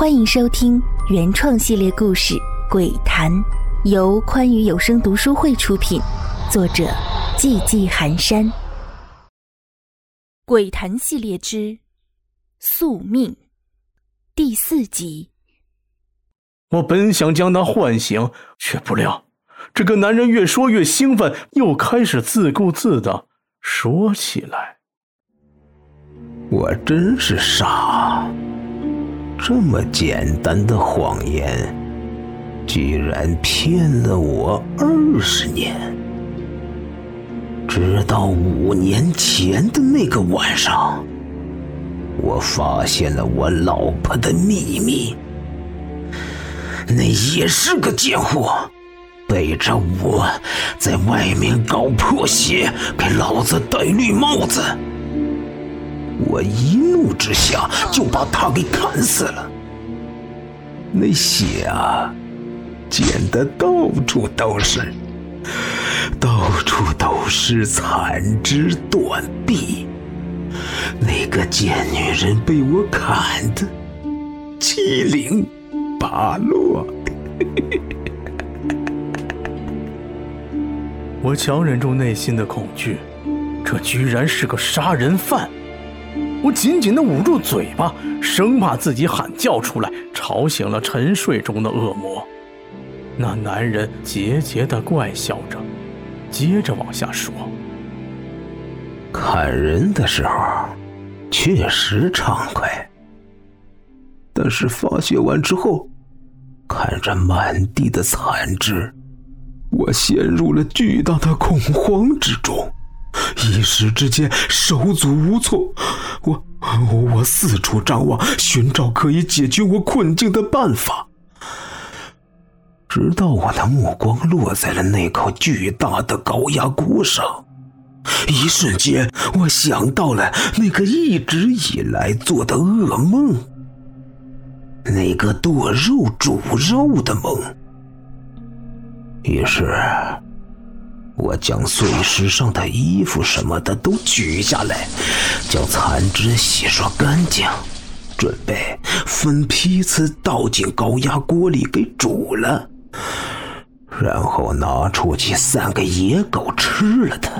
欢迎收听原创系列故事《鬼谈》，由宽裕有声读书会出品，作者寂寂寒山。《鬼谈》系列之宿命第四集。我本想将他唤醒，却不料这个男人越说越兴奋，又开始自顾自的说起来。我真是傻，这么简单的谎言，居然骗了我二十年。直到五年前的那个晚上，我发现了我老婆的秘密。那也是个贱货，背着我在外面搞破鞋，给老子戴绿帽子。我一怒之下就把他给砍死了。那血啊，溅得到处都是，到处都是残肢断臂。那个贱女人被我砍得七零八落。我强忍住内心的恐惧，这居然是个杀人犯。我紧紧地捂住嘴巴，生怕自己喊叫出来，吵醒了沉睡中的恶魔。那男人桀桀地怪笑着，接着往下说：“砍人的时候确实畅快，但是发泄完之后，看着满地的残肢，我陷入了巨大的恐慌之中。”一时之间手足无措，我我四处张望，寻找可以解决我困境的办法。直到我的目光落在了那口巨大的高压锅上，一瞬间，我想到了那个一直以来做的噩梦，那个剁肉煮肉的梦。于是。我将碎石上的衣服什么的都取下来，将残肢洗刷干净，准备分批次倒进高压锅里给煮了，然后拿出去散给野狗吃了它，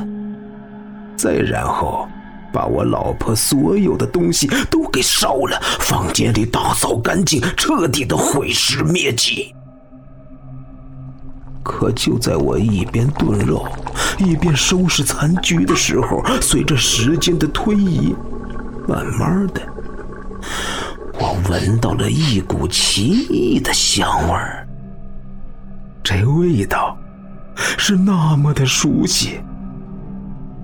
再然后把我老婆所有的东西都给烧了，房间里打扫干净，彻底的毁尸灭迹。可就在我一边炖肉，一边收拾残局的时候，随着时间的推移，慢慢的，我闻到了一股奇异的香味儿。这味道是那么的熟悉，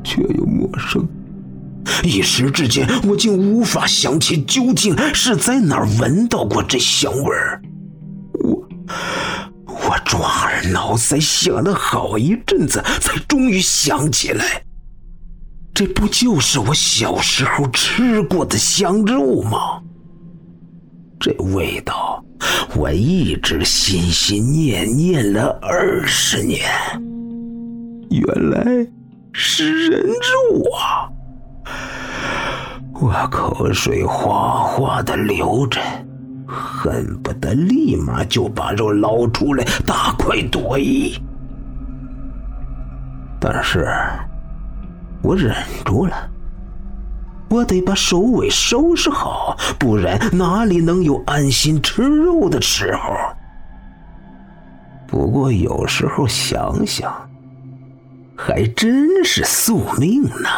却又陌生。一时之间，我竟无法想起究竟是在哪儿闻到过这香味儿。抓耳挠腮，想了好一阵子，才终于想起来，这不就是我小时候吃过的香肉吗？这味道，我一直心心念念了二十年。原来是人肉啊！我口水哗哗的流着。恨不得立马就把肉捞出来大快朵颐，但是，我忍住了。我得把首尾收拾好，不然哪里能有安心吃肉的时候？不过有时候想想，还真是宿命呢。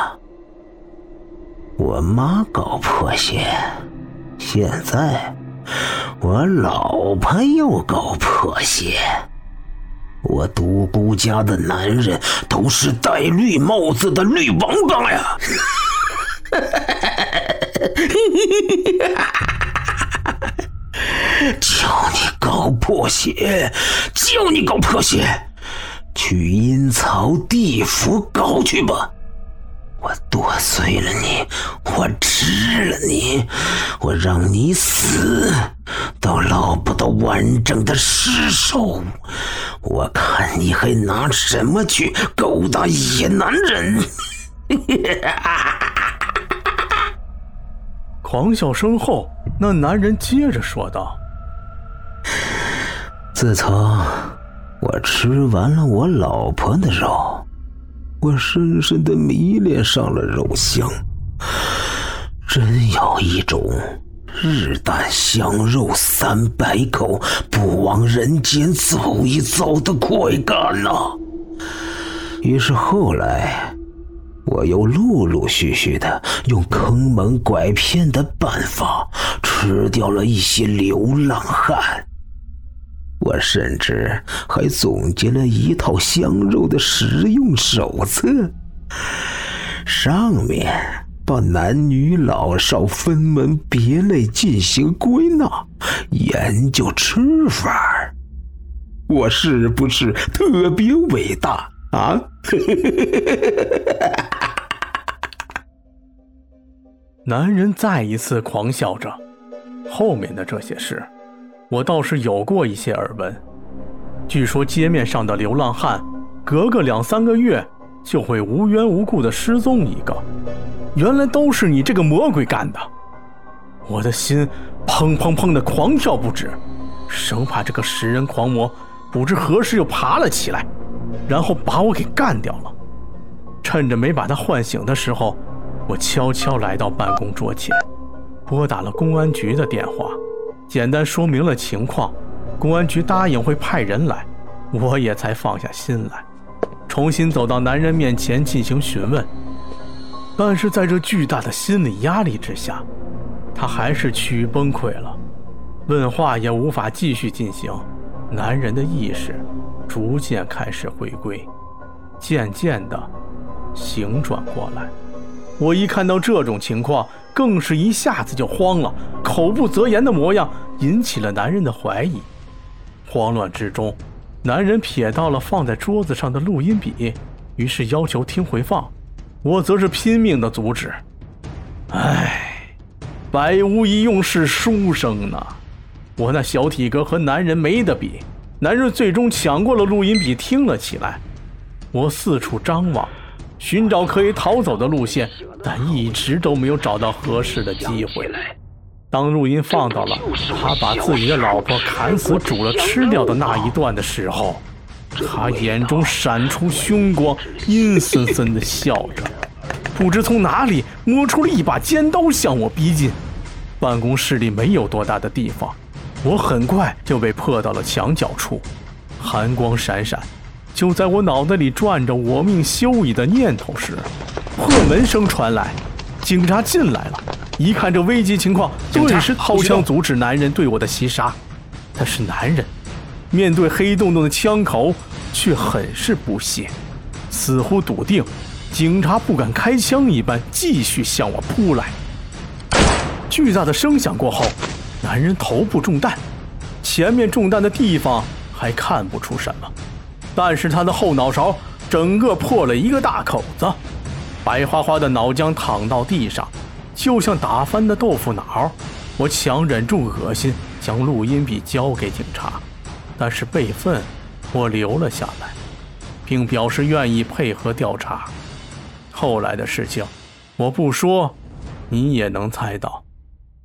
我妈搞破鞋，现在。我老婆又搞破鞋，我独孤家的男人都是戴绿帽子的绿王八呀！叫你搞破鞋，叫你搞破鞋，去阴曹地府搞去吧！我剁碎了你，我吃了你，我让你死都捞不到完整的尸首。我看你还拿什么去勾搭野男人？狂笑声后，那男人接着说道：“自从我吃完了我老婆的肉，我深深的迷恋上了肉香。真有一种日啖香肉三百口，不往人间走一遭的快感呐！于是后来，我又陆陆续续的用坑蒙拐骗的办法吃掉了一些流浪汉。我甚至还总结了一套香肉的食用手册，上面。把男女老少分门别类进行归纳，研究吃法我是不是特别伟大啊？男人再一次狂笑着。后面的这些事，我倒是有过一些耳闻。据说街面上的流浪汉，隔个两三个月就会无缘无故的失踪一个。原来都是你这个魔鬼干的！我的心砰砰砰的狂跳不止，生怕这个食人狂魔不知何时又爬了起来，然后把我给干掉了。趁着没把他唤醒的时候，我悄悄来到办公桌前，拨打了公安局的电话，简单说明了情况。公安局答应会派人来，我也才放下心来，重新走到男人面前进行询问。但是在这巨大的心理压力之下，他还是趋于崩溃了，问话也无法继续进行。男人的意识逐渐开始回归，渐渐的醒转过来。我一看到这种情况，更是一下子就慌了，口不择言的模样引起了男人的怀疑。慌乱之中，男人瞥到了放在桌子上的录音笔，于是要求听回放。我则是拼命的阻止。唉，百无一用是书生呢。我那小体格和男人没得比。男人最终抢过了录音笔，听了起来。我四处张望，寻找可以逃走的路线，但一直都没有找到合适的机会。当录音放到了他把自己的老婆砍死、煮了吃掉的那一段的时候。他眼中闪出凶光，阴森森地笑着，不知从哪里摸出了一把尖刀向我逼近。办公室里没有多大的地方，我很快就被迫到了墙角处，寒光闪闪。就在我脑袋里转着“我命休矣”的念头时，破门声传来，警察进来了。一看这危急情况，顿时掏枪阻止男人对我的袭杀。他是男人。面对黑洞洞的枪口，却很是不屑，似乎笃定警察不敢开枪一般，继续向我扑来。巨大的声响过后，男人头部中弹，前面中弹的地方还看不出什么，但是他的后脑勺整个破了一个大口子，白花花的脑浆淌到地上，就像打翻的豆腐脑。我强忍住恶心，将录音笔交给警察。但是备份，我留了下来，并表示愿意配合调查。后来的事情，我不说，你也能猜到。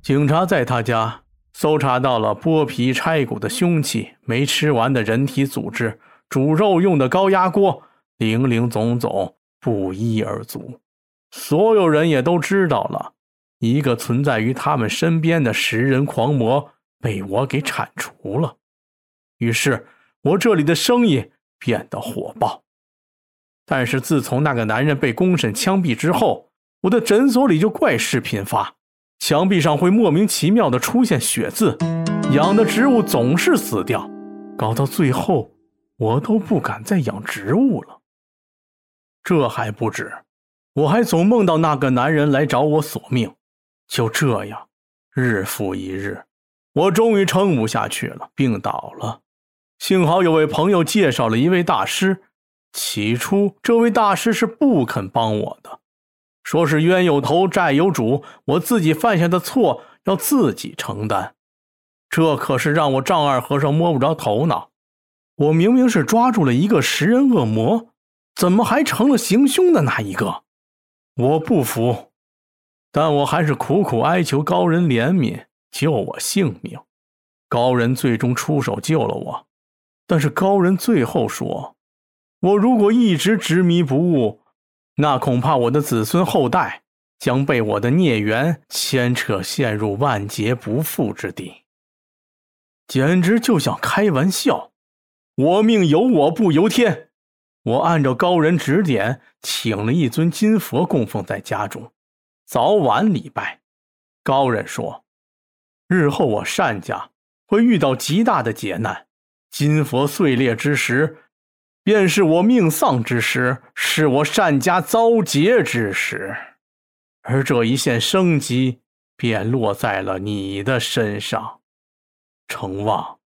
警察在他家搜查到了剥皮拆骨的凶器、没吃完的人体组织、煮肉用的高压锅，零零总总不一而足。所有人也都知道了，一个存在于他们身边的食人狂魔被我给铲除了。于是，我这里的生意变得火爆。但是，自从那个男人被公审枪毙之后，我的诊所里就怪事频发，墙壁上会莫名其妙的出现血渍，养的植物总是死掉，搞到最后，我都不敢再养植物了。这还不止，我还总梦到那个男人来找我索命。就这样，日复一日，我终于撑不下去了，病倒了。幸好有位朋友介绍了一位大师，起初这位大师是不肯帮我的，说是冤有头债有主，我自己犯下的错要自己承担。这可是让我丈二和尚摸不着头脑。我明明是抓住了一个食人恶魔，怎么还成了行凶的那一个？我不服，但我还是苦苦哀求高人怜悯，救我性命。高人最终出手救了我。但是高人最后说：“我如果一直执迷不悟，那恐怕我的子孙后代将被我的孽缘牵扯，陷入万劫不复之地。”简直就像开玩笑。我命由我不由天。我按照高人指点，请了一尊金佛供奉在家中，早晚礼拜。高人说，日后我单家会遇到极大的劫难，金佛碎裂之时，便是我命丧之时，是我单家遭劫之时，而这一线生机便落在了你的身上，成望。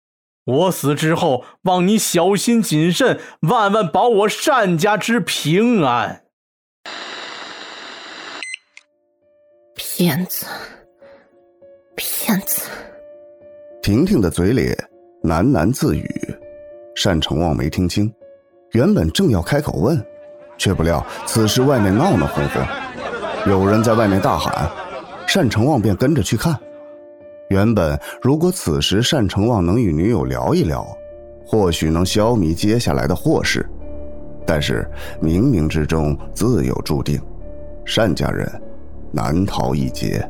我死之后，望你小心谨慎，万万保我单家之平安。骗子，骗子！婷婷的嘴里喃喃自语，单成旺没听清，原本正要开口问，却不料此时外面闹闹哄哄，有人在外面大喊，单成旺便跟着去看。原本，如果此时单成旺能与女友聊一聊，或许能消弭接下来的祸事。但是冥冥之中自有注定，单家人难逃一劫。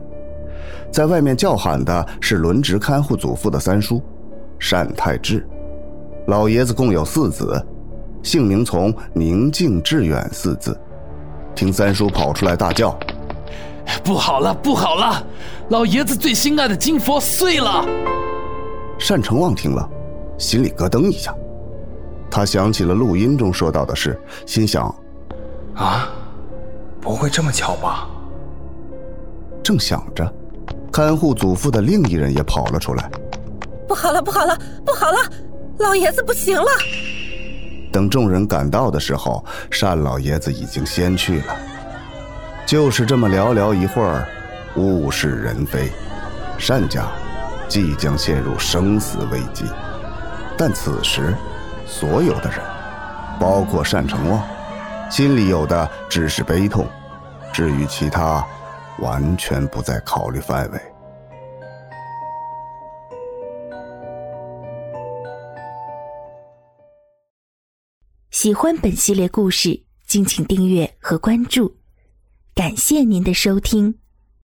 在外面叫喊的是轮值看护祖父的三叔单太志，老爷子共有四子，姓名从宁静致远四字。听三叔跑出来大叫。不好了，不好了！老爷子最心爱的金佛碎了。单成旺听了，心里咯噔一下。他想起了录音中说到的事，心想：啊，不会这么巧吧？正想着，看护祖父的另一人也跑了出来。不好了，不好了，不好了！老爷子不行了。等众人赶到的时候，单老爷子已经先去了。就是这么寥寥一会儿，物是人非，单家即将陷入生死危机。但此时，所有的人，包括单成旺，心里有的只是悲痛，至于其他，完全不在考虑范围。喜欢本系列故事，敬请订阅和关注。感谢您的收听。